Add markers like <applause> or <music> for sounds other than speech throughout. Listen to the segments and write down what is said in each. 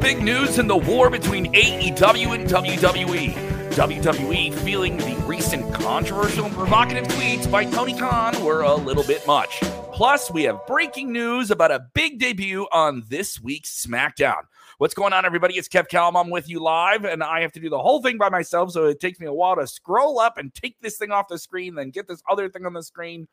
Big news in the war between AEW and WWE. WWE feeling the recent controversial and provocative tweets by Tony Khan were a little bit much. Plus, we have breaking news about a big debut on this week's SmackDown. What's going on, everybody? It's Kev Kellam. I'm with you live, and I have to do the whole thing by myself, so it takes me a while to scroll up and take this thing off the screen, then get this other thing on the screen.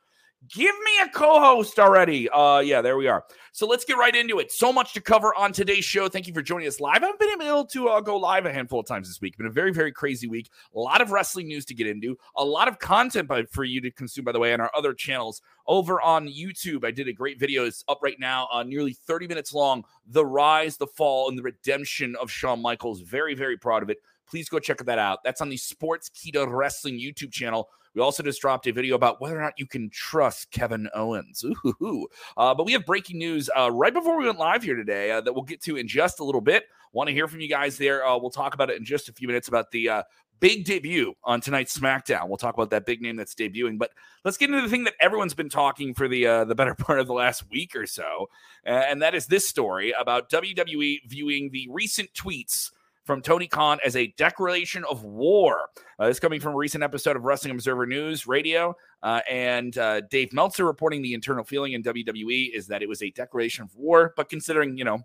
Give me a co-host already. Uh yeah, there we are. So let's get right into it. So much to cover on today's show. Thank you for joining us live. I haven't been able to uh, go live a handful of times this week. Been a very, very crazy week. A lot of wrestling news to get into. A lot of content by, for you to consume, by the way, on our other channels over on YouTube. I did a great video. It's up right now, uh, nearly 30 minutes long. The rise, the fall, and the redemption of Shawn Michaels. Very, very proud of it. Please go check that out. That's on the Sportskeeda Wrestling YouTube channel. We also just dropped a video about whether or not you can trust Kevin Owens. Ooh, uh, but we have breaking news uh, right before we went live here today uh, that we'll get to in just a little bit. Want to hear from you guys there? Uh, we'll talk about it in just a few minutes about the uh, big debut on tonight's SmackDown. We'll talk about that big name that's debuting. But let's get into the thing that everyone's been talking for the uh, the better <laughs> part of the last week or so, and that is this story about WWE viewing the recent tweets from Tony Khan as a declaration of war. Uh, this coming from a recent episode of Wrestling Observer News Radio. Uh, and uh, Dave Meltzer reporting the internal feeling in WWE is that it was a declaration of war. But considering, you know,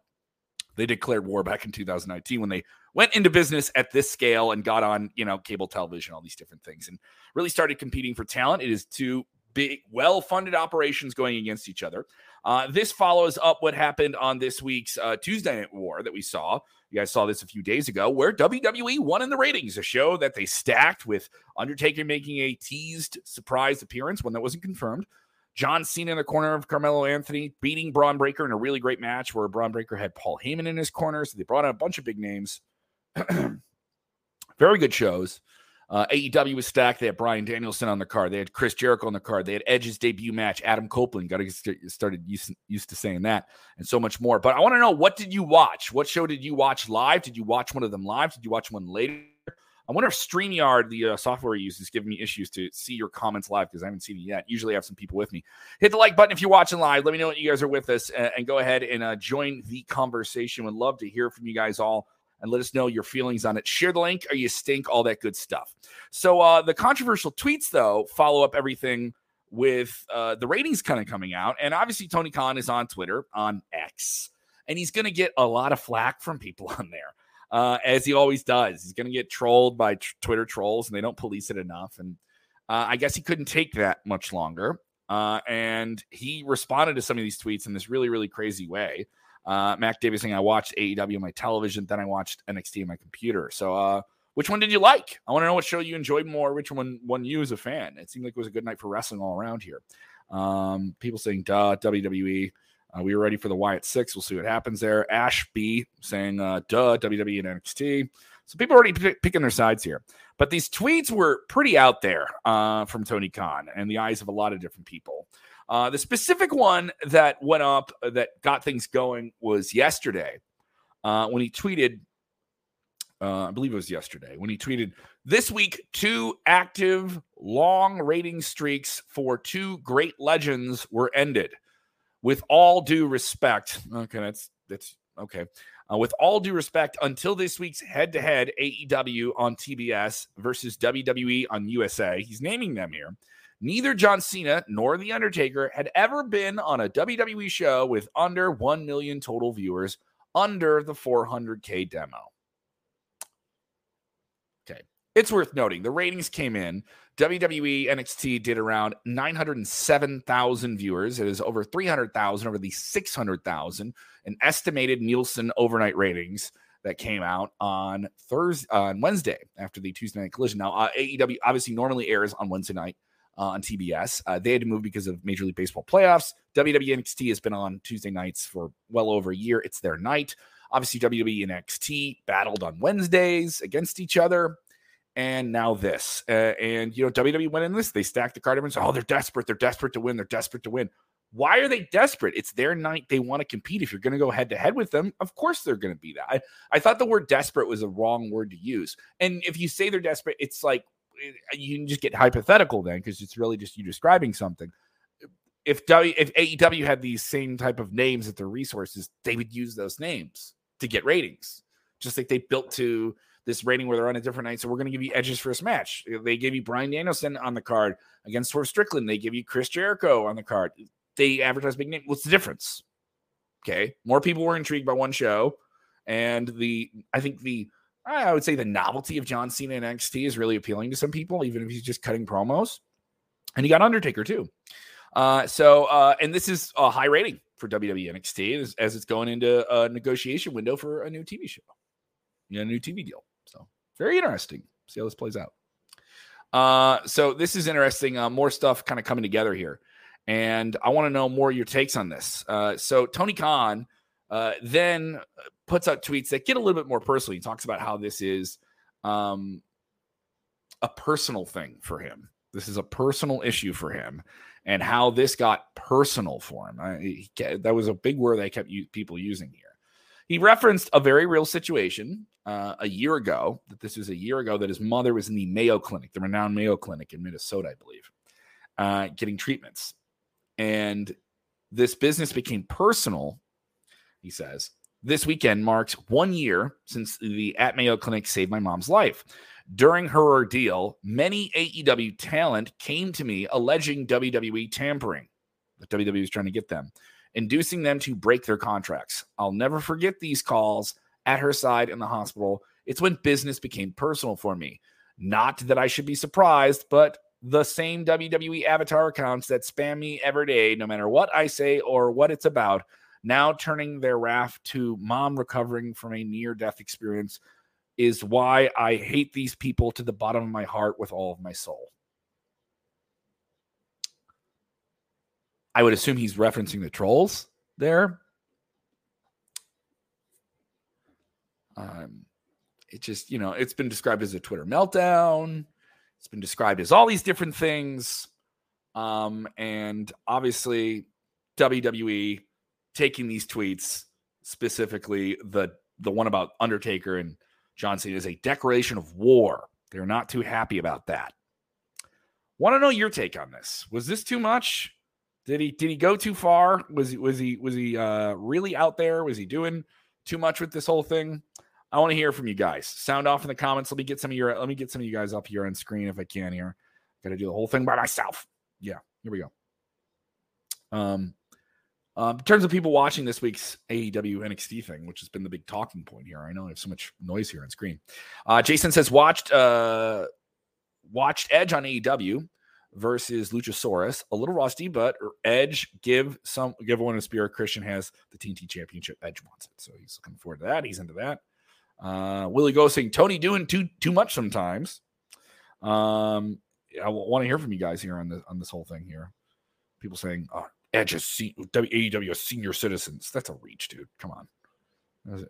they declared war back in 2019 when they went into business at this scale and got on, you know, cable television, all these different things, and really started competing for talent. It is two big, well funded operations going against each other. Uh, this follows up what happened on this week's uh, Tuesday Night War that we saw. You guys saw this a few days ago, where WWE won in the ratings, a show that they stacked with Undertaker making a teased surprise appearance, one that wasn't confirmed. John Cena in the corner of Carmelo Anthony, beating Bron Breakker in a really great match where Bron Breakker had Paul Heyman in his corner. So they brought in a bunch of big names. <clears throat> Very good shows. Uh, AEW was stacked. They had Bryan Danielson on the card. They had Chris Jericho on the card. They had Edge's debut match. Adam Copeland got to get started used, used to saying that, and so much more. But I want to know what did you watch? What show did you watch live? Did you watch one of them live? Did you watch one later? I wonder if StreamYard, the uh, software you use, is giving me issues to see your comments live because I haven't seen it yet. Usually I have some people with me. Hit the like button if you're watching live. Let me know what you guys are with us and, and go ahead and uh, join the conversation. Would love to hear from you guys all and let us know your feelings on it. Share the link or you stink, all that good stuff. So uh, the controversial tweets, though, follow up everything with uh, the ratings kind of coming out. And obviously, Tony Khan is on Twitter, on X, and he's going to get a lot of flack from people <laughs> on there. Uh, as he always does, he's going to get trolled by t- Twitter trolls, and they don't police it enough. And uh, I guess he couldn't take that much longer. Uh, and he responded to some of these tweets in this really, really crazy way. Uh, Mac Davis saying I watched AEW on my television, then I watched NXT on my computer. So, uh, which one did you like? I want to know what show you enjoyed more. Which one won you as a fan? It seemed like it was a good night for wrestling all around here. Um, people saying, "Duh, WWE." Uh, we were ready for the Wyatt Six. We'll see what happens there. Ash B saying, uh, "Duh, WWE and NXT." So people already p- picking their sides here. But these tweets were pretty out there uh, from Tony Khan and the eyes of a lot of different people. Uh, the specific one that went up uh, that got things going was yesterday uh, when he tweeted. Uh, I believe it was yesterday when he tweeted this week two active long rating streaks for two great legends were ended. With all due respect, okay, that's that's okay. Uh, with all due respect, until this week's head to head AEW on TBS versus WWE on USA, he's naming them here. Neither John Cena nor The Undertaker had ever been on a WWE show with under 1 million total viewers, under the 400K demo. Okay. It's worth noting the ratings came in. WWE NXT did around 907,000 viewers. It is over 300,000 over the 600,000, an estimated Nielsen overnight ratings that came out on Thursday on Wednesday after the Tuesday night collision. Now, uh, AEW obviously normally airs on Wednesday night uh, on TBS. Uh, they had to move because of Major League Baseball playoffs. WWE NXT has been on Tuesday nights for well over a year. It's their night. Obviously, WWE NXT battled on Wednesdays against each other. And now this. Uh, and, you know, WWE went in this. They stacked the card. Everyone's, oh, they're desperate. They're desperate to win. They're desperate to win. Why are they desperate? It's their night. They want to compete. If you're going to go head to head with them, of course they're going to be that. I, I thought the word desperate was a wrong word to use. And if you say they're desperate, it's like Uh, you can just get hypothetical then because it's really just you describing something. If w, if AEW had these same type of names at their resources, they would use those names. to get ratings, just like they built to this rating where they're on a different night. So we're going to give you edges for this match. They gave you Bryan Danielson on the card against Swerve Strickland. They give you Chris Jericho on the card. They advertise big name. What's the difference? Okay, more people were intrigued by one show, and the I think the I would say the novelty of John Cena in NXT is really appealing to some people, even if he's just cutting promos. And he got Undertaker too. Uh, so, uh, and this is a high rating for WWE NXT as, as, it's going into a negotiation window for a new TV show, a new TV deal. So, very interesting. See how this plays out. Uh, so this is interesting. Uh, more stuff kind of coming together here, and I want to know more your takes on this. Uh, so Tony Khan uh, then puts out tweets that get a little bit more personal. He talks about how this is um, a personal thing for him. This is a personal issue for him, and how this got personal for him. I, he, that was a big word I kept u- people using here. He referenced a very real situation uh, a year ago. That this was a year ago that his mother was in the Mayo Clinic, the renowned Mayo Clinic in Minnesota, I believe, uh, getting treatments, and this business became personal. He says this weekend marks one year since the at Mayo Clinic saved my mom's life. During her ordeal, many AEW talent came to me alleging WWE tampering. That WWE was trying to get them, inducing them to break their contracts. I'll never forget these calls at her side in the hospital. It's when business became personal for me. Not that I should be surprised, but the same WWE avatar accounts that spam me every day, no matter what I say or what it's about, now turning their wrath to mom recovering from a near death experience is why I hate these people to the bottom of my heart with all of my soul. I would assume he's referencing the trolls there. Um, it just, you know, it's been described as a Twitter meltdown. It's been described as all these different things. Um, and obviously, WWE taking these tweets, specifically the the one about Undertaker and John Cena is a declaration of war. They're not too happy about that. Want to know your take on this? Was this too much? Did he did he go too far? Was he was he was he uh, really out there? Was he doing too much with this whole thing? I want to hear from you guys. Sound off in the comments. Let me get some of your let me get some of you guys up here on screen if I can here. Got to do the whole thing by myself. Yeah, here we go. Um, um, in terms of people watching this week's AEW NXT thing, which has been the big talking point here, I know I have so much noise here on screen. Uh, Jason says watched uh, watched Edge on AEW versus Luchasaurus. A little rusty, but Edge give some give one a spirit. Christian has the TNT Championship. Edge wants it, so he's looking forward to that. He's into that. Uh, Willie Go saying Tony doing too too much sometimes. Um, I want to hear from you guys here on the on this whole thing here. People saying, oh, Edge is se- AEW senior citizens. That's a reach, dude. Come on.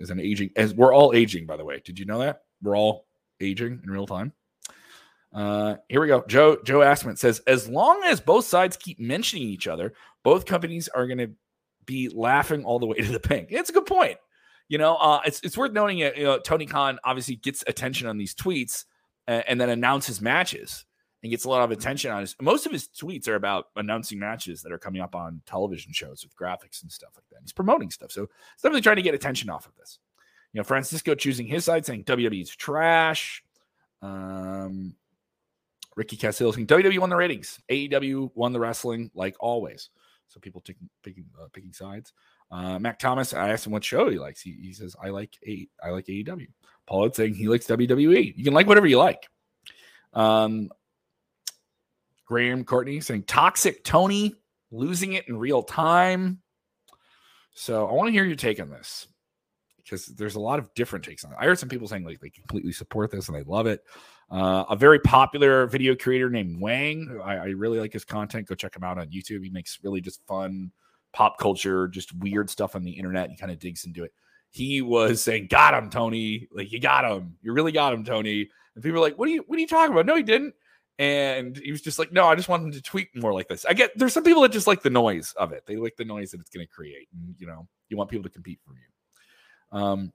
As, an aging, as we're all aging, by the way. Did you know that we're all aging in real time? Uh, here we go. Joe Joe Asman says, as long as both sides keep mentioning each other, both companies are going to be laughing all the way <laughs> to the bank. It's a good point. You know, uh, it's it's worth noting. That you know, Tony Khan obviously gets attention on these tweets and, and then announces matches and gets a lot of attention on his most of his tweets are about announcing matches that are coming up on television shows with graphics and stuff like that. He's promoting stuff. So he's definitely trying to get attention off of this. You know, Francisco choosing his side saying WWE is trash. Um, Ricky Castillo saying WWE won the ratings. AEW won the wrestling like always. So people taking picking uh, picking sides. Uh, Mac Thomas, I asked him what show he likes. He, he says I like a I like AEW. Paul saying he likes WWE. You can like whatever you like. Um, Graham Courtney saying toxic Tony losing it in real time. So I want to hear your take on this because there's a lot of different takes on it. I heard some people saying like they completely support this and they love it. Uh, a very popular video creator named Wang. I, I, really like his content. Go check him out on YouTube. He makes really just fun pop culture, just weird stuff on the internet. He kind of digs into it. He was saying, "Got him, Tony! Like you got him. You really got him, Tony." And people are like, "What are you? What are you talking about?" No, he didn't. And he was just like, no, I just want him to tweet more like this. I get there's some people that just like the noise of it. They like the noise that it's going to create. And, you know, you want people to compete for you. Um,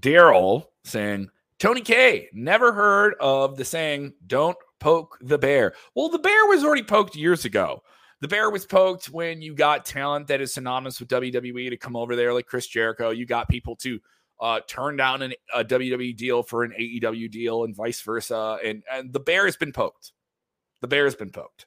Daryl saying, Tony K, never heard of the saying, don't poke the bear. Well, the bear was already poked years ago. the bear was poked when you got talent that is synonymous with WWE to come over there, like Chris Jericho. You got people to uh, turn down an, a WWE deal for an AEW deal and vice versa. And, and the bear has been poked. The bear has been poked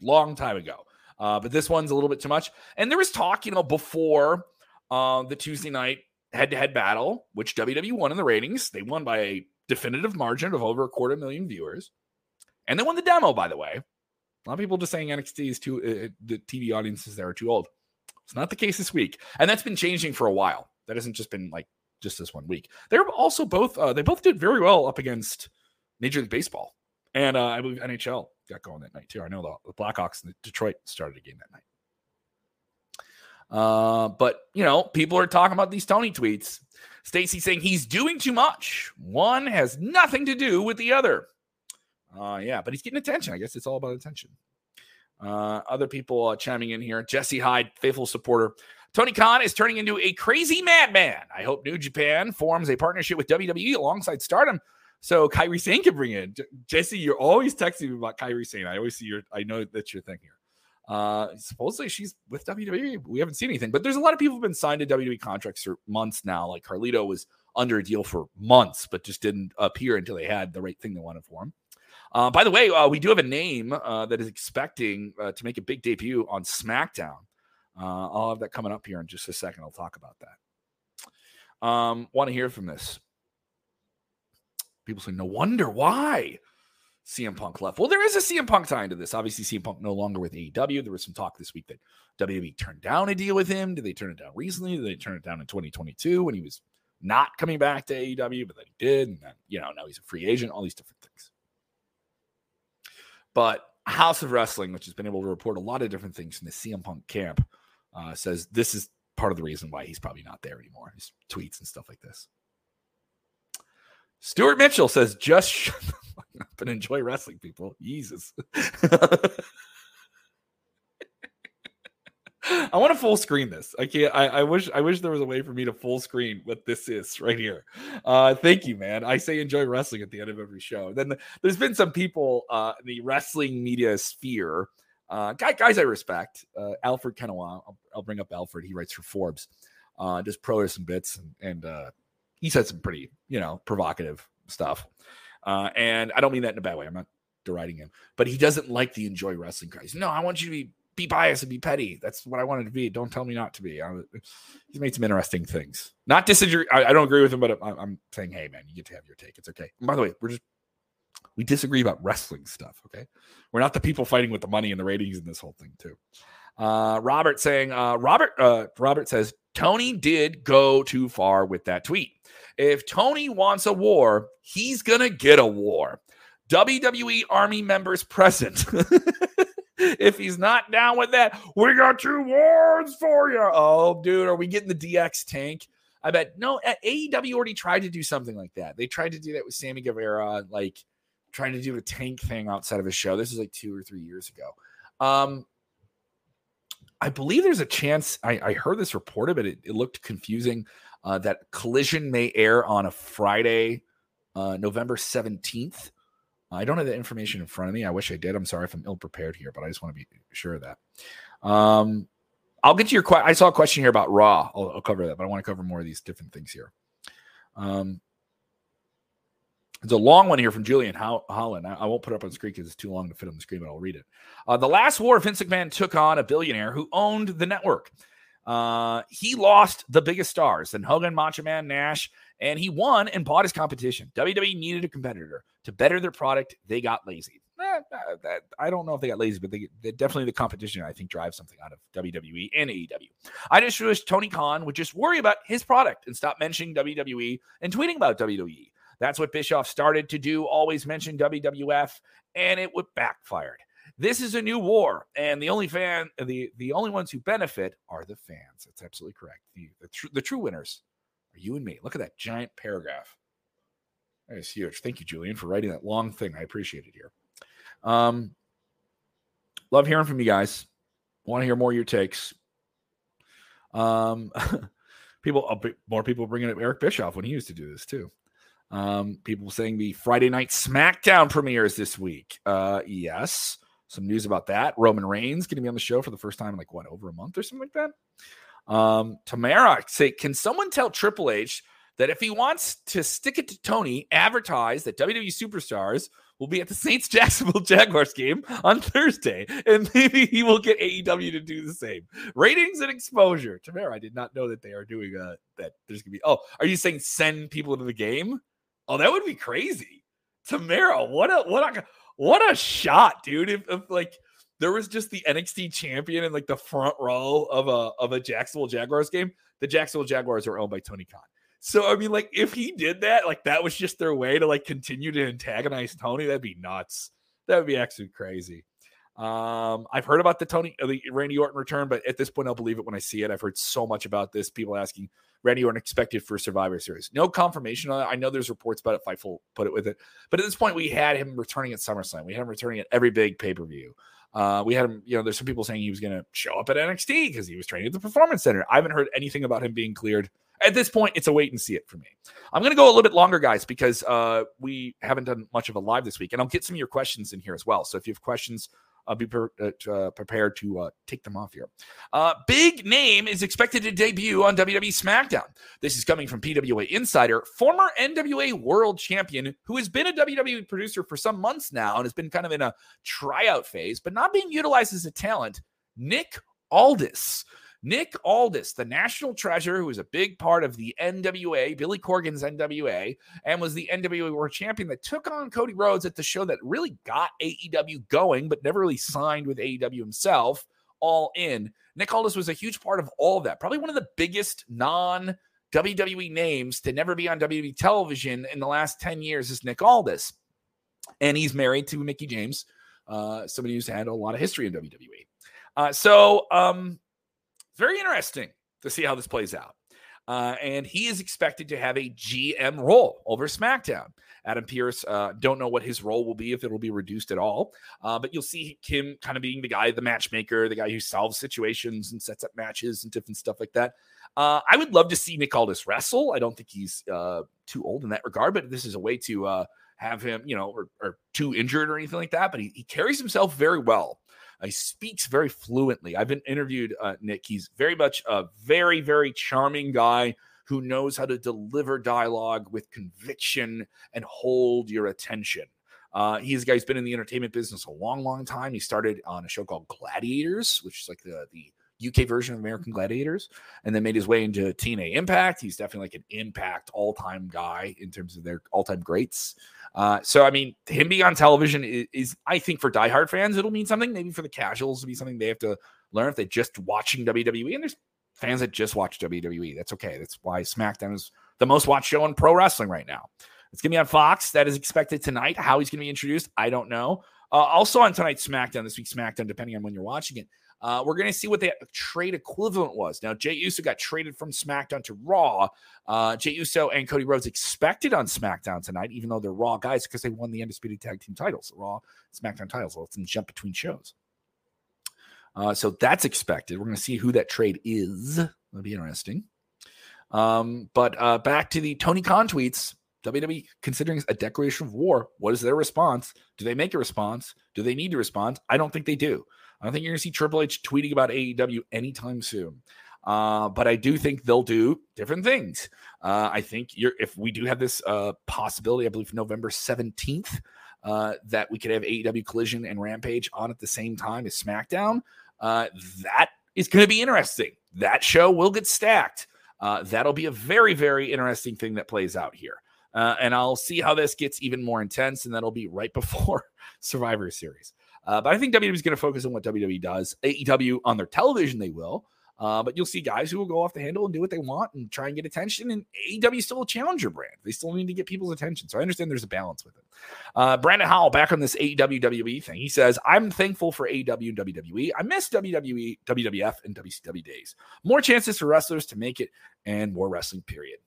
long time ago. Uh, but this one's a little bit too much. And there was talk, you know, before uh, the Tuesday night head to head battle, which WWE won in the ratings. They won by a definitive margin of over a quarter million viewers. And they won the demo, by the way. A lot of people just saying NXT is too, uh, the TV audiences there are too old. It's not the case this week. And that's been changing for a while. That hasn't just been like just this one week. They're also both, uh, they both did very well up against Major League Baseball. And uh, I believe NHL got going that night too. I know the, the Blackhawks in Detroit started a game that night. Uh, but you know, people are talking about these Tony tweets. Stacy saying he's doing too much. One has nothing to do with the other. Uh, yeah, but he's getting attention. I guess it's all about attention. Uh, other people uh, chiming in here. Jesse Hyde, faithful supporter. Tony Khan is turning into a crazy madman. I hope New Japan forms a partnership with WWE alongside Stardom so Kairi Sane can bring in. Jesse, you're always texting me about Kairi Sane. I always see your, I know that's your thing here. Uh, supposedly she's with WWE. We haven't seen anything, but there's a lot of people who've been signed to WWE contracts for months now. Like Carlito was under a deal for months, but just didn't appear until they had the right thing they wanted for him. Uh, by the way, uh, we do have a name uh, that is expecting uh, to make a big debut on SmackDown. Uh, I'll have that coming up here in just a second. I'll talk about that. Um, Want to hear from this? People say, no wonder why CM Punk left. Well, there is a CM Punk tie into this. Obviously, CM Punk no longer with AEW. There was some talk this week that WWE turned down a deal with him. Did they turn it down recently? Did they turn it down in 2022 when he was not coming back to AEW, but then he did? And then, you know, now he's a free agent, all these different things. But House of Wrestling, which has been able to report a lot of different things from the CM Punk camp, uh, says this is part of the reason why he's probably not there anymore. His tweets and stuff like this. Stuart Mitchell says, just <laughs> shut the fuck up and enjoy wrestling, people. Jesus. <laughs> I want to full screen this. I can't. I, I, wish. I wish there was a way for me to full screen what this is right here. Uh, thank you, man. I say enjoy wrestling at the end of every show. Then the, there's been some people uh, in the wrestling media sphere, uh, guys I respect. Uh, Alfred Konuwa. I'll, I'll, bring up Alfred. He writes for Forbes. Uh, does pro some bits and, and uh, he said some pretty, you know, provocative stuff. Uh, and I don't mean that in a bad way. I'm not deriding him, but he doesn't like the enjoy wrestling guys. No, I want you to be be biased and be petty. That's what I wanted to be. Don't tell me not to be. I, he's made some interesting things. Not disagree. I, I don't agree with him, but I, am saying, hey, man, you get to have your take. It's okay. And by the way, we're just we disagree about wrestling stuff. Okay, we're not the people fighting with the money and the ratings in this whole thing too. Uh, Robert saying, uh, Robert, uh, Robert says Tony did go too far with that tweet. If Tony wants a war, he's to get a war. WWE Army members present. <laughs> if he's not down with that, we got two wars for you. Oh, dude, are we getting the DX tank? I bet no. AEW already tried to do something like that. They tried to do that with Sammy Guevara, like trying to do a tank thing outside of a show. This is like two or three years ago. Um, I believe there's a chance. I, I heard this reported, but it, it looked confusing. Uh, that Collision may air on a Friday, uh, November 17th. I don't have the information in front of me. I wish I did. I'm sorry if I'm ill prepared here, but I just want to be sure of that. Um, I'll get to your question. I saw a question here about Raw. I'll, I'll, cover that, but I want to cover more of these different things here. Um, it's a long one here from Julian Holland. I, won't put it up on screen because it's too long to fit on the screen, but I'll read it. Uh, the last war, Vince McMahon took on a billionaire who owned the network. Uh, he lost the biggest stars, and Hogan, Macho Man, Nash, and he won and bought his competition. WWE needed a competitor to better their product. They got lazy. Eh, I don't know if they got lazy, but they, they, definitely the competition I think drives something out of WWE and AEW. I just wish Tony Khan would just worry about his product and stop mentioning WWE and tweeting about WWE. That's what Bischoff started to do. Always mention WWF, and it would backfired. This is a new war, and the only fan, the the only ones who benefit are the fans. That's absolutely correct. The the, tr- the true winners are you and me. Look at that giant paragraph. That is huge. Thank you, Julian, for writing that long thing. I appreciate it here. Um, love hearing from you guys. Want to hear more of your takes. Um, <laughs> people, more people bringing up Eric Bischoff when he used to do this too. Um, people saying the Friday night SmackDown premieres this week. Uh, yes. some news about that. Roman Reigns going to be on the show for the first time in like what over a month or something like that. Um, Tamara say, can someone tell Triple H that if he wants to stick it to Tony, advertise that WWE superstars will be at the Saints <laughs> Jacksonville Jaguars game on Thursday, and maybe he will get AEW to do the same. Ratings and exposure. Tamara, I did not know that they are doing uh that. There's gonna be. Oh, are you saying send people to the game? Oh, that would be crazy. Tamara, what a what a what a shot, dude! If, if like there was just the NXT champion in like the front row of a of a Jacksonville Jaguars game, the Jacksonville Jaguars are owned by Tony Khan. So I mean, like, if he did that, like that was just their way to like continue to antagonize Tony, that'd be nuts. That would be absolutely crazy. Um, I've heard about the Tony, the Randy Orton return, but at this point, I'll believe it when I see it. I've heard so much about this. People asking Randy Orton expected for Survivor Series. No confirmation on it. I know there's reports about it. Fightful put it with it, but at this point, we had him returning at SummerSlam. We had him returning at every big pay per view. Uh, we had him, you know, there's some people saying he was going to show up at NXT because he was training at the Performance Center. I haven't heard anything about him being cleared at this point, it's a wait and see it for me. I'm going to go a little bit longer, guys, because uh, we haven't done much of a live this week, and I'll get some of your questions in here as well. So if you have questions, be per- uh, uh prepared to uh, take them off here. Big name is expected to debut on WWE SmackDown. This is coming from PWA Insider, former NWA World Champion who has been a WWE producer for some months now and has been kind of in a tryout phase, but not being utilized as a talent. Nick Aldis. Nick Aldis, the national treasure, who was a big part of the NWA, Billy Corgan's NWA, and was the NWA World Champion that took on Cody Rhodes at the show that really got AEW going, but never really signed with AEW himself. All in. Nick Aldis was a huge part of all of that. Probably one of the biggest non WWE names to never be on WWE television in the last 10 years is Nick Aldis. And he's married to Mickie James, uh, somebody who's had a lot of history in WWE. Uh, so, um, very interesting to see how this plays out. Uh, and he is expected to have a GM role over SmackDown. Adam Pearce, uh, don't know what his role will be if it'll be reduced at all, uh, but you'll see him kind of being the guy, the matchmaker, the guy who solves situations and sets up matches and different stuff like that. Uh, I would love to see Nick Aldis wrestle. I don't think he's uh, too old in that regard, but this is a way to uh, have him, you know, or, or, too injured or anything like that. But he, he carries himself very well. He speaks very fluently. I've been interviewed uh, Nick. He's very much a very, very charming guy who knows how to deliver dialogue with conviction and hold your attention. Uh, he's a guy who's been in the entertainment business a long, long time. He started on a show called Gladiators, which is like the the UK version of American Gladiators, and then made his way into TNA Impact. He's definitely like an Impact all time guy in terms of their all time greats. Uh, so, I mean, him being on television is, is, I think, for diehard fans, it'll mean something. Maybe for the casuals, it'll be something they have to learn if they're just watching WWE. And there's fans that just watch WWE. That's okay. That's why SmackDown is the most watched show in pro wrestling right now. It's going to be on Fox. That is expected tonight. How he's going to be introduced, I don't know. Uh, also on tonight's SmackDown, this week's SmackDown, depending on when you're watching it, uh, we're going to see what the trade equivalent was. Now, Jey Uso got traded from SmackDown to Raw. Uh, Jey Uso and Cody Rhodes expected on SmackDown tonight, even though they're Raw guys because they won the undisputed tag team titles, Raw SmackDown titles. Let's jump between shows. Uh, so that's expected. We're going to see who that trade is. That'll be interesting. Um, but uh, back to the Tony Khan tweets. WWE considering a declaration of war. What is their response? Do they make a response? Do they need to respond? I don't think they do. I don't think you're going to see Triple H tweeting about AEW anytime soon. Uh, but I do think they'll do different things. Uh, I think if we do have this uh, possibility, I believe November 17th, uh, that we could have AEW Collision and Rampage on at the same time as SmackDown. Uh, that is going to be interesting. That show will get stacked. Uh, that'll be a very, very interesting thing that plays out here. And I'll see how this gets even more intense, and that'll be right <laughs> before Survivor Series. Uh, but I think WWE is going to focus on what WWE does. AEW on their television, they will. Uh, but you'll see guys who will go off the handle and do what they want and try and get attention. And AEW is still a challenger brand. They still need to get people's attention. So I understand there's a balance with it. Uh, Brandon Howell back on this AEW WWE thing. He says, I'm thankful for AEW and WWE. I miss WWE, WWF, and WCW days. More chances for wrestlers to make it and more wrestling, period.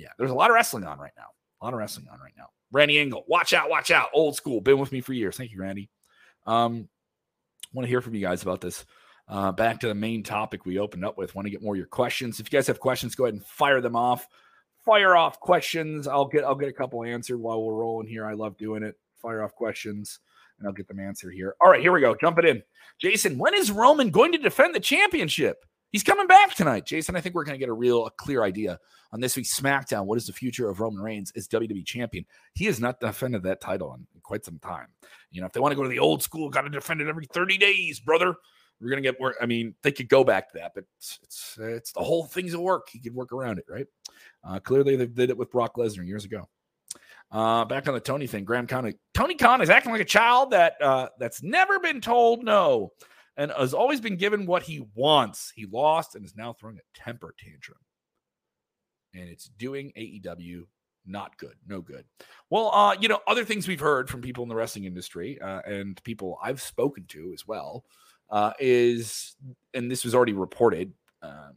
Yeah, there's a lot of wrestling on right now. A lot of wrestling on right now. Randy Engel, watch out, watch out. Old school. Been with me for years. Thank you, Randy. Um, want to hear from you guys about this. Uh, back to the main topic we opened up with. Want to get more of your questions. If you guys have questions, go ahead and fire them off. Fire off questions. I'll get I'll get a couple answered while we're rolling here. I love doing it. Fire off questions, and I'll get them answered here. All right, here we go. Jump it in. Jason, when is Roman going to defend the championship? He's coming back tonight. Jason, I think we're going to get a real a clear idea on this week's SmackDown. What is the future of Roman Reigns as WWE champion? He has not defended that title in quite some time. You know, if they want to go to the old school, got to defend it every 30 days, brother. We're gonna get work. I mean, they could go back to that, but it's it's, it's the whole thing's a work. He could work around it, right? Uh, clearly, they did it with Brock Lesnar years ago. Uh, back on the Tony thing, Graham County. Tony Khan is acting like a child that uh, that's never been told no and has always been given what he wants. He lost and is now throwing a temper tantrum. And it's doing AEW not good, no good. Well, uh, you know, other things we've heard from people in the wrestling industry uh, and people I've spoken to as well uh, is, and this was already reported uh,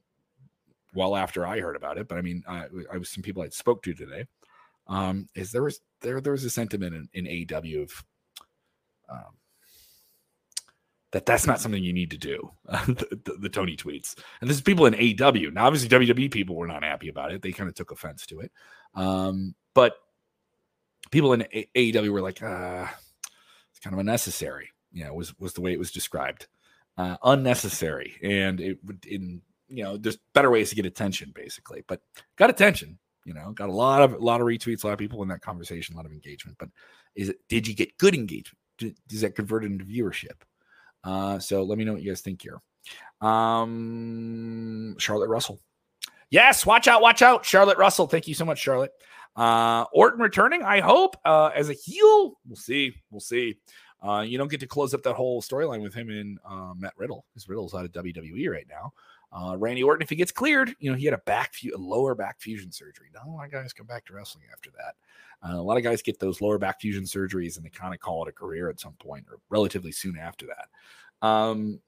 well after I heard about it, but I mean, I, I was some people I spoke to today. Um, is there was there there was a sentiment in, in AEW of um, that that's not something you need to do. <laughs> the, the, the, Tony tweets, and this is people in AEW. Now, obviously, WWE people were not happy about it; they kind of took offense to it. Um, but people in AEW were like, uh, "It's kind of unnecessary." You know, was was the way it was described, uh, unnecessary, and it would in you know, there's better ways to get attention, basically. But got attention, you know, got a lot of a lot of retweets, a lot of people in that conversation, a lot of engagement. But is it? Did you get good engagement? Does that convert into viewership? Uh, so let me know what you guys think here. Um, Charlotte Russell. Yes, watch out, watch out, Charlotte Russell. Thank you so much, Charlotte. Uh, Orton returning, I hope, uh, as a heel. We'll see. We'll see. Uh, you don't get to close up that whole storyline with him and uh, Matt Riddle because Riddle's out of WWE right now. Uh, Randy Orton, if he gets cleared, you know, he had a back, a lower back fusion surgery. Not a lot of guys come back to wrestling after that. Uh, a lot of guys get those lower back fusion surgeries and they kind of call it a career at some point or relatively soon after that. Um,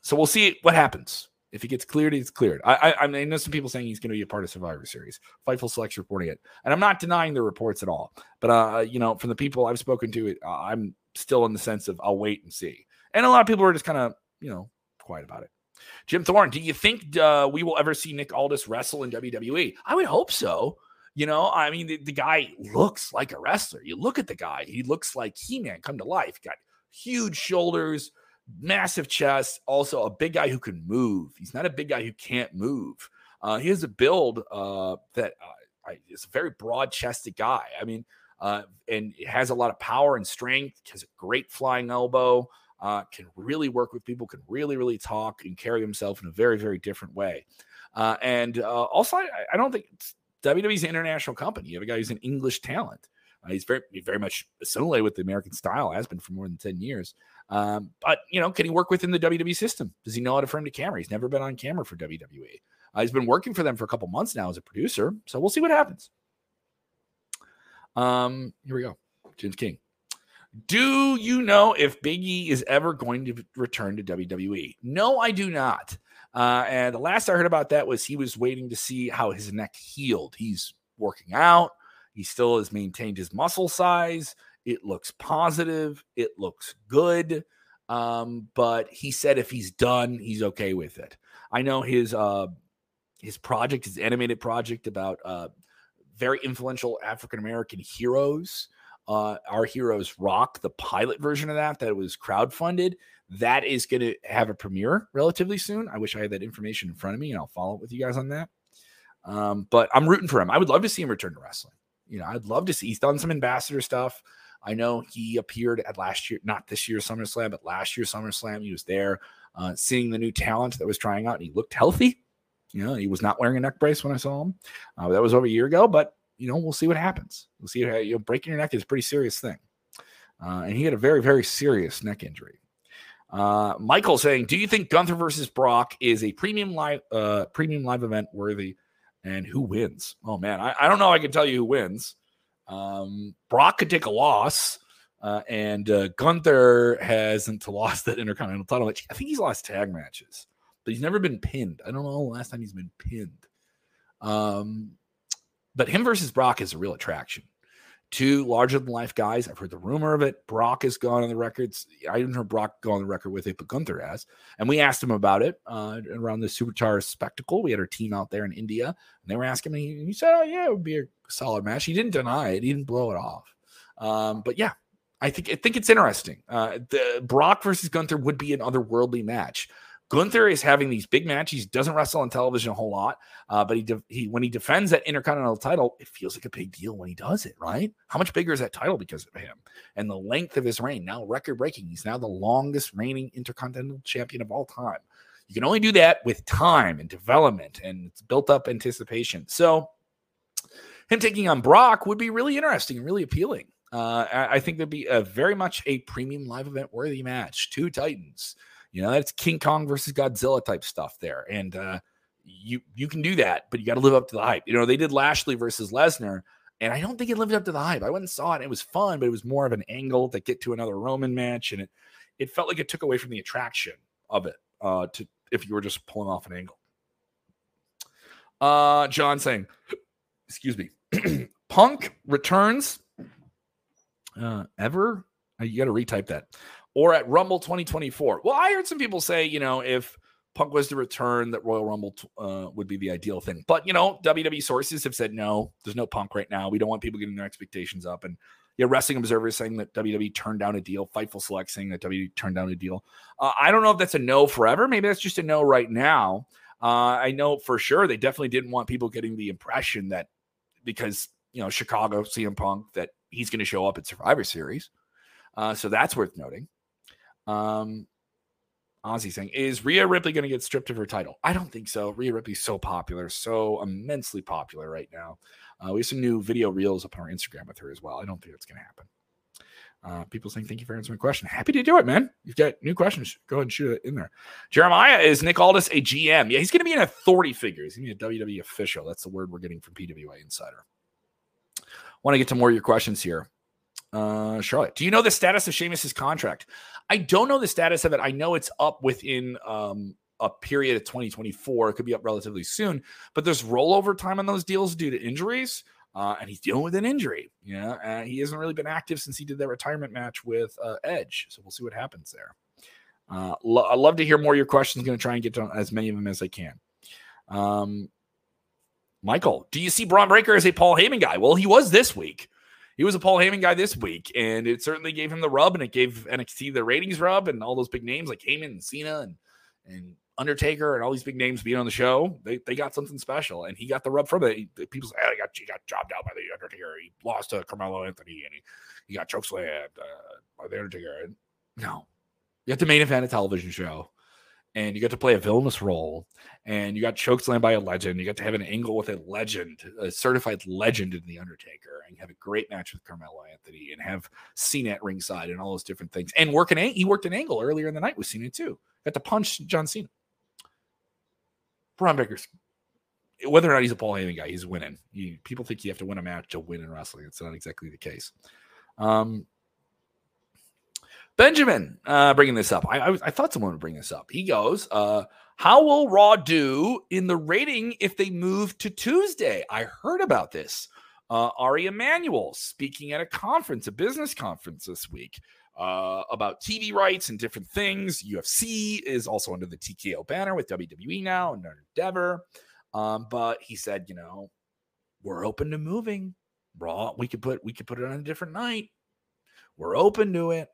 so we'll see what happens. If he gets cleared, he's cleared. I, I, I know some people saying he's going to be a part of Survivor Series. Fightful Selects reporting it, and I'm not denying the reports at all. But uh, you know, from the people I've spoken to, uh, I'm still in the sense of I'll wait and see. And a lot of people are just kind of you know quiet about it. Jim Thorne, do you think uh, we will ever see Nick Aldis wrestle in WWE? I would hope so. You know, I mean, the, the, guy looks like a wrestler. You look at the guy, he looks like He Man come to life. Got huge shoulders, massive chest, also a big guy who can move. He's not a big guy who can't move. Uh, he has a build uh, that uh, is a very broad chested guy. I mean, uh, and has a lot of power and strength, has a great flying elbow. Uh, can really work with people, can really, really talk and carry himself in a very, very different way. Uh, and uh, also, I, I, don't think WWE's an international company. You have a guy who's an English talent. Uh, he's very, very much assimilated with the American style, has been for more than 10 years. Um, but, you know, can he work within the WWE system? Does he know how to frame the camera? He's never been on camera for WWE. Uh, he's been working for them for a couple months now as a producer. So we'll see what happens. Um, here we go. James King. Do you know if Big E is ever going to return to WWE? No, I do not. Uh, and the last I heard about that was he was waiting to see how his neck healed. He's working out. He still has maintained his muscle size. It looks positive. It looks good. Um, but he said if he's done, he's okay with it. I know his uh, his project, his animated project about uh, very influential African American heroes. Uh, Our Heroes Rock, the pilot version of that, that was crowdfunded that is going to have a premiere relatively soon. I wish I had that information in front of me, and I'll follow up with you guys on that. Um, but I'm rooting for him. I would love to see him return to wrestling. You know, I'd love to see. He's done some ambassador stuff. I know he appeared at last year, not this year's SummerSlam, but last year's SummerSlam. He was there, uh, seeing the new talent that was trying out, and he looked healthy. You know, he was not wearing a neck brace when I saw him. Uh, that was over a year ago, but you know, we'll see what happens. We'll see. How, you know, breaking your neck is a pretty serious thing, uh, and he had a very, very serious neck injury. Uh, Michael saying, "Do you think Gunther versus Brock is a premium live uh, premium live event worthy? And who wins? Oh man, I, I don't know. I can tell you who wins. Um, Brock could take a loss, uh, and uh, Gunther hasn't <laughs> lost that Intercontinental title match. I think he's lost tag matches, but he's never been pinned. I don't know the last time he's been pinned. Um, but him versus Brock is a real attraction two larger than life guys. I've heard the rumor of it. Brock has gone on the records. I didn't hear Brock go on the record with it, but Gunther has. And we asked him about it uh, around the Superstar spectacle. We had our team out there in India, and they were asking me. He said, "Oh yeah, it would be a solid match." He didn't deny it. He didn't blow it off. Um, but yeah, I think I think it's interesting. Uh, the Brock versus Gunther would be an otherworldly match. Gunther is having these big matches. He doesn't wrestle on television a whole lot, uh, but he, de- he when he defends that Intercontinental title, it feels like a big deal when he does it. Right? How much bigger is that title because of him and the length of his reign? Now record breaking. He's now the longest reigning Intercontinental champion of all time. You can only do that with time and development and it's built up anticipation. So him taking on Brock would be really interesting and really appealing. Uh, I think there'd be a very much a premium live event worthy match. Two Titans you know, that's King Kong versus Godzilla type stuff there. And uh, you you can do that, but you got to live up to the hype. You know, they did Lashley versus Lesnar, and I don't think it lived up to the hype. I went and saw it, and it was fun, but it was more of an angle to get to another Roman match, and it it felt like it took away from the attraction of it. Uh, to if you were just pulling off an angle. Uh, John saying, <clears throat> excuse me, <clears throat> Punk returns. Uh, ever? Uh, you got to retype that or at Rumble 2024. Well, I heard some people say, you know, if Punk was to return, that Royal Rumble uh, would be the ideal thing. But, you know, WWE sources have said no, there's no Punk right now. We don't want people getting their expectations up. And yeah, Wrestling Observer is saying that WWE turned down a deal. Fightful Select saying that WWE turned down a deal. Uh, I don't know if that's a no forever. Maybe that's just a no right now. Uh, I know for sure they definitely didn't want people getting the impression that because, you know, Chicago, CM Punk, that he's going to show up at Survivor Series. Uh, so that's worth noting. Um, Ozzy saying, is Rhea Ripley going to get stripped of her title? I don't think so. Rhea Ripley's so popular, so immensely popular right now. Uh, we have some new video reels up on our Instagram with her as well. I don't think it's going to happen. Uh, people saying, thank you for answering my question. Happy to do it, man. You've got new questions. Go ahead and shoot it in there. Jeremiah, is Nick Aldis a GM? Yeah, he's going to be an authority figure. He's going to be a WWE official. That's the word we're getting from PWA Insider. Want to get to more of your questions here. Uh, Charlotte, do you know the status of Sheamus's contract? I don't know the status of it. I know it's up within um, a period of 2024. It could be up relatively soon, but there's rollover time on those deals due to injuries. Uh, and he's dealing with an injury. Yeah, uh, he hasn't really been active since he did that retirement match with uh, Edge. So we'll see what happens there. Uh, lo- I love to hear more of your questions. Going to try and get to as many of them as I can. Um, Michael, do you see Bron Breakker as a Paul Heyman guy? Well, he was this week he was a Paul Heyman guy this week, and it certainly gave him the rub, and it gave NXT the ratings rub, and all those big names like Heyman and Cena and and Undertaker and all these big names being on the show. They, they got something special, and he got the rub from it. People say, oh, he got he got jobbed out by the Undertaker. He lost to Carmelo Anthony, and he, he got chokeslammed uh, by the Undertaker. No, you have to main event a television show and you got to play a villainous role, and you got chokeslammed by a legend. You got to have an angle with a legend, a certified legend in the Undertaker, and have a great match with Carmelo Anthony, and have Cena at ringside, and all those different things. And work an he worked an angle earlier in the night with Cena too. Got to punch John Cena. Bron Breakker's whether or not he's a Paul Heyman guy, he's winning. You, people think you have to win a match to win in wrestling. It's not exactly the case. Um, Benjamin uh, bringing this up. I, I, I, thought someone would bring this up. He goes, uh, How will Raw do in the rating if they move to Tuesday? I heard about this. Uh, Ari Emanuel speaking at a conference, a business conference this week, uh, about TV rights and different things. UFC is also under the TKO banner with WWE now and Endeavor. Um, but he said, you know, we're open to moving. Raw, we could put we could put it on a different night. We're open to it.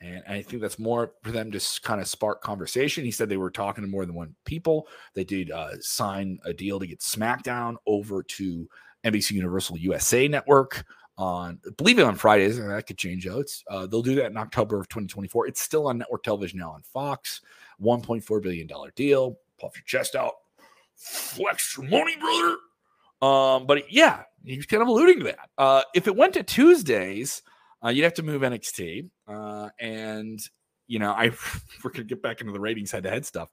And I think that's more for them to kind of spark conversation. He said they were talking to more than one people. They did uh, sign a deal to get SmackDown over to NBC Universal USA Network on, believe it on Fridays. And that could change out. Uh, they'll do that in October of 2024. It's still on network television now on Fox. $1.4 billion deal. Puff your chest out. Flex your money, brother. Um, but yeah, he's kind of alluding to that. Uh, if it went to Tuesdays, uh, you'd have to move NXT, uh, and you know, I <laughs> we're gonna get back into the ratings head to head stuff.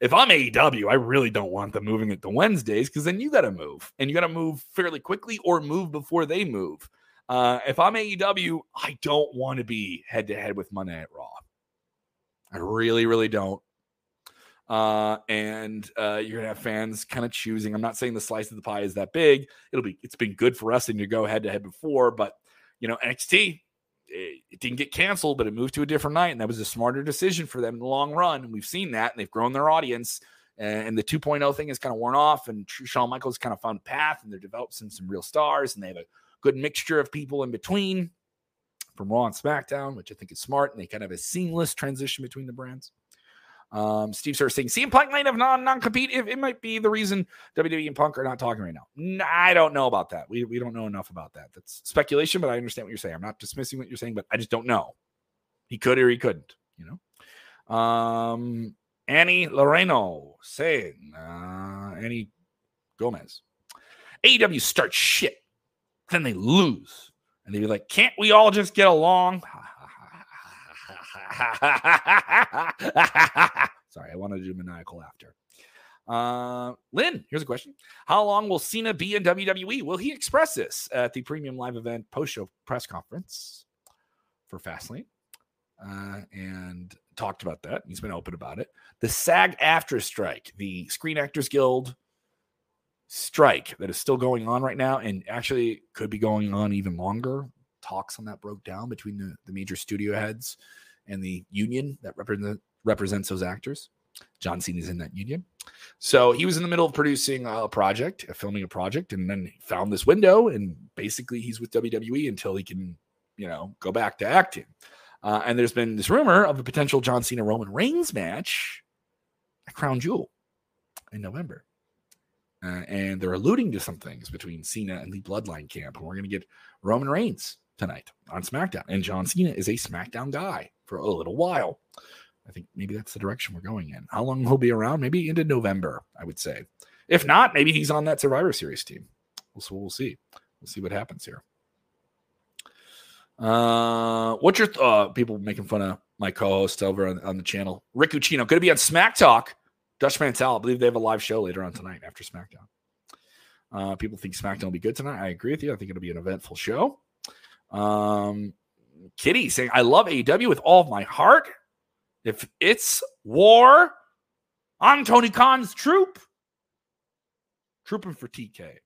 If I'm AEW, I really don't want them moving it to Wednesdays because then you got to move, and you got to move fairly quickly or move before they move. Uh, if I'm AEW, I don't want to be head to head with Monday at Raw. I really, really don't. Uh, and uh, you're gonna have fans kind of choosing. I'm not saying the slice of the pie is that big. It'll be. It's been good for us and to go head to head before, but you know, NXT, it, didn't get canceled, but it moved to a different night. And that was a smarter decision for them in the long run. And we've seen that. And they've grown their audience. And the 2.0 thing is kind of worn off. And Shawn Michaels kind of found a path and they're developing some real stars. And they have a good mixture of people in between. from Raw and SmackDown, which I think is smart, and they kind of have a seamless transition between the brands. Um, Steve starts saying CM Punk might have non non compete. If it might be the reason WWE and Punk are not talking right now. I don't know about that. We we don't know enough about that. That's speculation, but I understand what you're saying. I'm not dismissing what you're saying, but I just don't know. He could or he couldn't. You know. Um, Annie Loreno saying uh, Annie Gomez. AEW starts shit, then they lose, and they be like, "Can't we all just get along?" <laughs> <laughs> Sorry, I wanted to do maniacal laughter. Uh, Lynn, here's a question. How long will Cena be in WWE? Will he express this at the premium live event post show press conference for Fastlane? Uh, and talked about that. He's been open about it. The SAG AFTRA strike, the Screen Actors Guild strike that is still going on right now and actually could be going on even longer. Talks on that broke down between the, the major studio heads and the union that represent, represents those actors. John Cena's in that union. So he was in the middle of producing a project, filming a project, and then found this window. And basically, he's with WWE until he can, you know, go back to acting. Uh, and there's been this rumor of a potential John Cena Roman Reigns match at Crown Jewel in November. Uh, and they're alluding to some things between Cena and the Bloodline camp. And we're going to get Roman Reigns tonight on SmackDown. And John Cena is a SmackDown guy for a little while. I think maybe that's the direction we're going in. How long he'll be around? Maybe into November, I would say. If not, maybe he's on that Survivor Series team. So we'll see. We'll see what happens here. Uh, what's your uh, people making fun of my co-host over on, on the channel? Rick Ucchino going to be on Smack Talk. Dutch Mantell, I believe they have a live show later on tonight after SmackDown. Uh, people think SmackDown will be good tonight. I agree with you. I think it'll be an eventful show. Um, Kitty saying, I love AEW with all of my heart. If it's war on Tony Khan's troop, trooping for TK.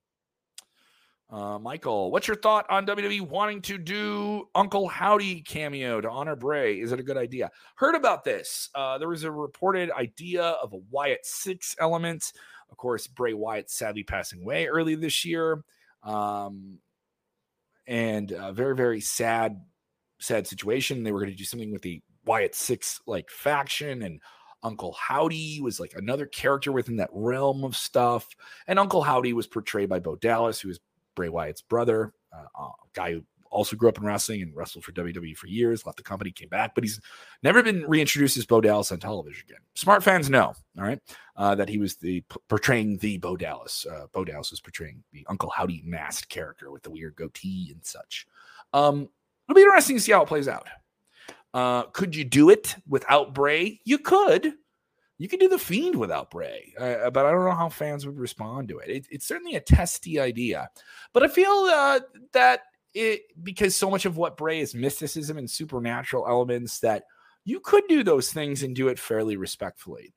Uh, Michael, what's your thought on WWE wanting to do Uncle Howdy cameo to honor Bray? Is it a good idea? Heard about this. Uh, there was a reported idea of a Wyatt Six element. Of course, Bray Wyatt sadly passing away early this year. Um, and a very, very sad, sad situation. They were going to do something with the Wyatt Six like faction and Uncle Howdy was like another character within that realm of stuff. And Uncle Howdy was portrayed by Bo Dallas, who is Bray Wyatt's brother, uh, a guy who also grew up in wrestling and wrestled for WWE for years, left the company, came back, but he's never been reintroduced as Bo Dallas on television again. Smart fans know, all right, uh, that he was the portraying the Bo Dallas. Uh, Bo Dallas was portraying the Uncle Howdy masked character with the weird goatee and such. Um, it'll be interesting to see how it plays out. Uh, could you do it without Bray? You could. You could do the Fiend without Bray, uh, but I don't know how fans would respond to it. it. It's certainly a testy idea, but I feel uh, that it because so much of what Bray is mysticism and supernatural elements that you could do those things and do it fairly respectfully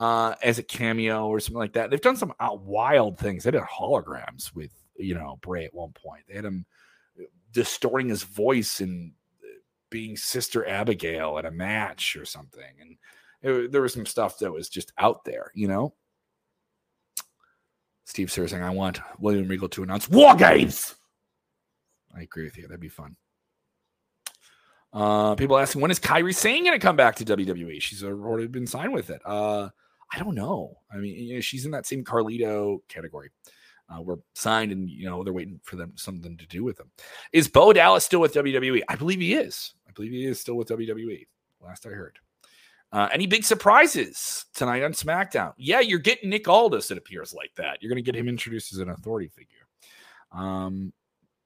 uh, as a cameo or something like that. They've done some wild things. They did holograms with you know Bray at one point. They had him uh, distorting his voice and uh, being Sister Abigail at a match or something, and it, there was some stuff that was just out there, you know. Steve Sir saying, I want William Regal to announce War Games. I agree with you. That'd be fun. Uh, people asking, when is Kairi Sane going to come back to WWE? She's already been signed with it. Uh, I don't know. I mean, you know, she's in that same Carlito category. Uh, we're signed and, you know, they're waiting for them something to do with them. Is Bo Dallas still with WWE? I believe he is. I believe he is still with WWE. Last I heard. Uh, any big surprises tonight on SmackDown? Yeah, you're getting Nick Aldis. It appears like that. You're going to get him introduced as an authority figure. Um,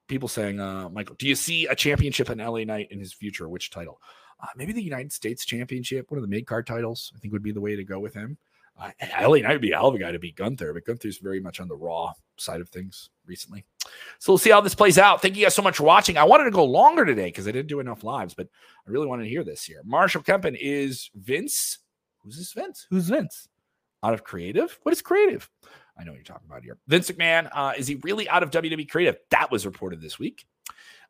people saying, uh, Michael, do you see a championship in LA Knight in his future? Which title? Uh, maybe the United States Championship, one of the mid card titles. I think would be the way to go with him. Uh, LA Knight would be a hell of a guy to beat Gunther, but Gunther's very much on the Raw side of things recently. So we'll see how this plays out. Thank you guys so much for watching. I wanted to go longer today because I didn't do enough lives, but I really wanted to hear this here. Marshall Kempen is Vince. Who's this Vince? Who's Vince? Out of creative? What is creative? I know what you're talking about here. Vince McMahon, uh, is he really out of WWE creative? That was reported this week.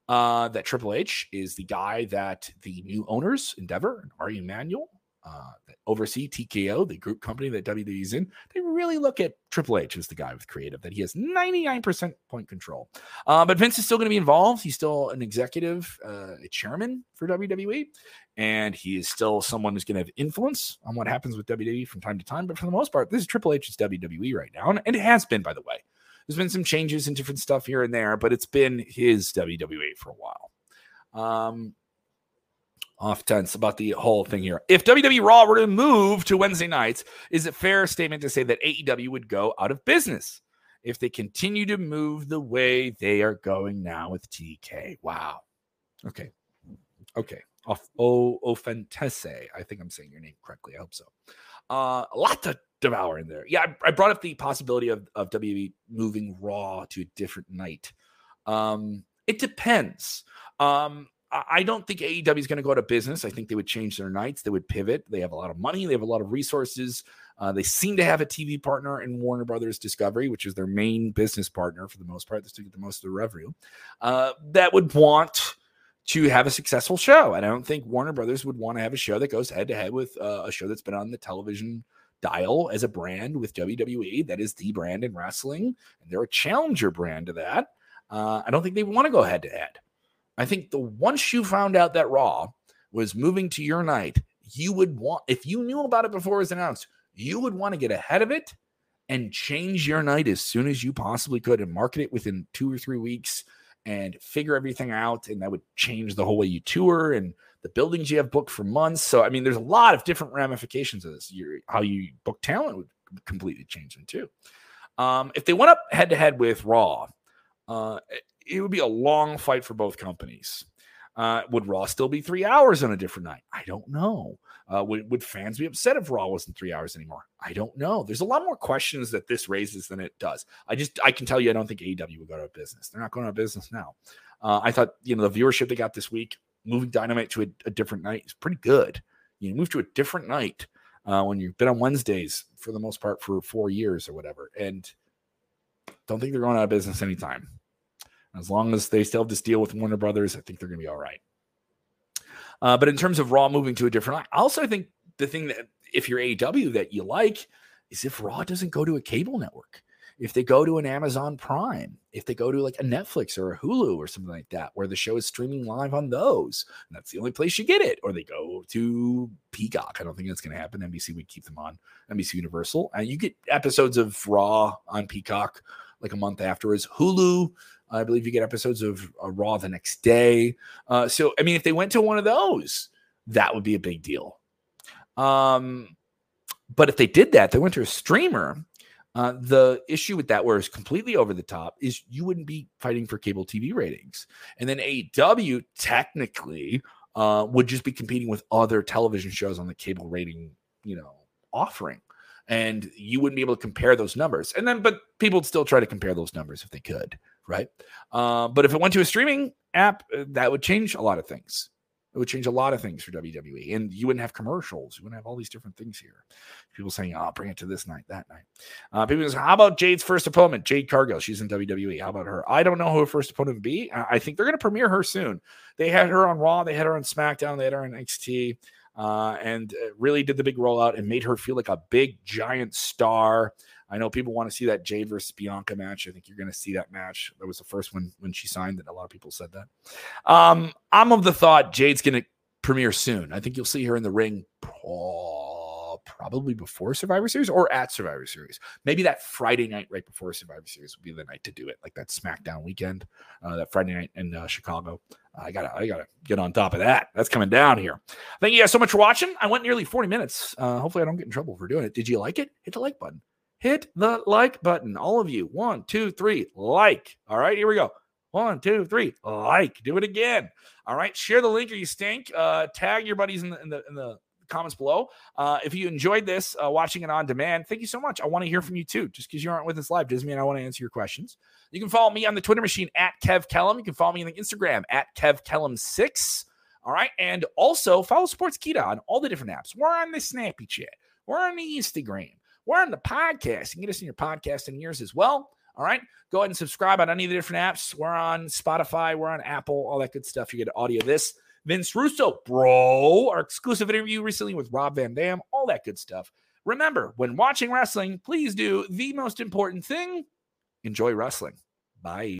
Uh, that Triple H is the guy that the new owners, Endeavor and Ari Emanuel, uh, that oversee TKO, the group company that WWE's in, they really look at Triple H as the guy with creative, that he has 99% point control. Uh, but Vince is still going to be involved. He's still an executive, uh, a chairman for WWE, and he is still someone who's going to have influence on what happens with WWE from time to time. But for the most part, this is Triple H's WWE right now, and it has been, by the way. There's been some changes and different stuff here and there, but it's been his WWE for a while. Um, off tense about the whole thing here. If WWE Raw were to move to Wednesday nights, is it fair statement to say that AEW would go out of business if they continue to move the way they are going now with TK? Wow. Okay. Okay. Off O Ofentese. I think I'm saying your name correctly. I hope so. Uh, a lot to devour in there. Yeah, I, I brought up the possibility of, of WWE moving Raw to a different night. Um, it depends. Um, I don't think AEW is going to go out of business. I think they would change their nights. They would pivot. They have a lot of money. They have a lot of resources. Uh, they seem to have a TV partner in Warner Brothers Discovery, which is their main business partner for the most part. They still get the most of the revenue. Uh, that would want to have a successful show. And I don't think Warner Brothers would want to have a show that goes head to head with uh, a show that's been on the television dial as a brand with WWE. That is the brand in wrestling, and they're a challenger brand to that. Uh, I don't think they want to go head to head. I think the once you found out that Raw was moving to your night, you would want, if you knew about it before it was announced, you would want to get ahead of it and change your night as soon as you possibly could and market it within two or three weeks and figure everything out. And that would change the whole way you tour and the buildings you have booked for months. So, I mean, there's a lot of different ramifications of this. Your, how you book talent would completely change them too. Um, if they went up head to head with Raw, uh, it would be a long fight for both companies. Uh, would Raw still be three hours on a different night? I don't know. Uh, would, would fans be upset if Raw wasn't three hours anymore? I don't know. There's a lot more questions that this raises than it does. I just I can tell you I don't think AEW would go out of business. They're not going out of business now. Uh, I thought you know the viewership they got this week, moving Dynamite to a, a different night is pretty good. You move to a different night uh, when you've been on Wednesdays for the most part for four years or whatever, and don't think they're going out of business anytime. As long as they still have this deal with Warner Brothers, I think they're going to be all right. Uh, but in terms of Raw moving to a different, I also think the thing that if you're AEW that you like is if Raw doesn't go to a cable network, if they go to an Amazon Prime, if they go to like a Netflix or a Hulu or something like that, where the show is streaming live on those, and that's the only place you get it. Or they go to Peacock. I don't think that's going to happen. NBC would keep them on NBC Universal, and you get episodes of Raw on Peacock like a month afterwards. Hulu I believe you get episodes of uh, Raw the next day. Uh, so, I mean, if they went to one of those, that would be a big deal. Um, but if they did that, they went to a streamer. Uh, the issue with that, where it's completely over the top, is you wouldn't be fighting for cable TV ratings. And then AEW technically uh, would just be competing with other television shows on the cable rating, you know, offering. And you wouldn't be able to compare those numbers. And then, but people would still try to compare those numbers if they could right? Uh, but if it went to a streaming app, uh, that would change a lot of things. It would change a lot of things for WWE, and you wouldn't have commercials. You wouldn't have all these different things here. People saying, "Oh, bring it to this night, that night." Uh, people say, "How about Jade's first opponent, Jade Cargill? She's in WWE. How about her?" I don't know who her first opponent would be. I think they're going to premiere her soon. They had her on Raw, they had her on SmackDown, they had her on NXT, uh, and uh, really did the big rollout and made her feel like a big giant star. I know people want to see that Jade versus Bianca match. I think you're going to see that match. That was the first one when she signed that. A lot of people said that. Um, I'm of the thought Jade's going to premiere soon. I think you'll see her in the ring oh, probably before Survivor Series or at Survivor Series. Maybe that Friday night right before Survivor Series would be the night to do it, like that SmackDown weekend, uh, that Friday night in uh, Chicago. I gotta, I gotta get on top of that. That's coming down here. Thank you guys so much for watching. I went nearly 40 minutes. Uh, hopefully, I don't get in trouble for doing it. Did you like it? Hit the like button hit the like button. All of you. One, two, three, like. All right, here we go. One, two, three, like. Do it again. All right, share the link or you stink. Uh, tag your buddies in the in the, in the comments below. Uh, if you enjoyed this, uh, watching it on demand, thank you so much. I want to hear from you too. Just because you aren't with us live doesn't mean I want to answer your questions. You can follow me on the Twitter machine at Kev Kellam. You can follow me on the Instagram at Kev Kellam6. All right. And also follow Sportskeeda on all the different apps. We're on the Snappy Chat. We're on the Instagram. We're on the podcast. You can get us in your podcast and yours as well. All right. Go ahead and subscribe on any of the different apps. We're on Spotify, we're on Apple, all that good stuff. You get audio this, Vince Russo, bro, our exclusive interview recently with Rob Van Dam, all that good stuff. Remember, when watching wrestling, please do the most important thing enjoy wrestling. Bye.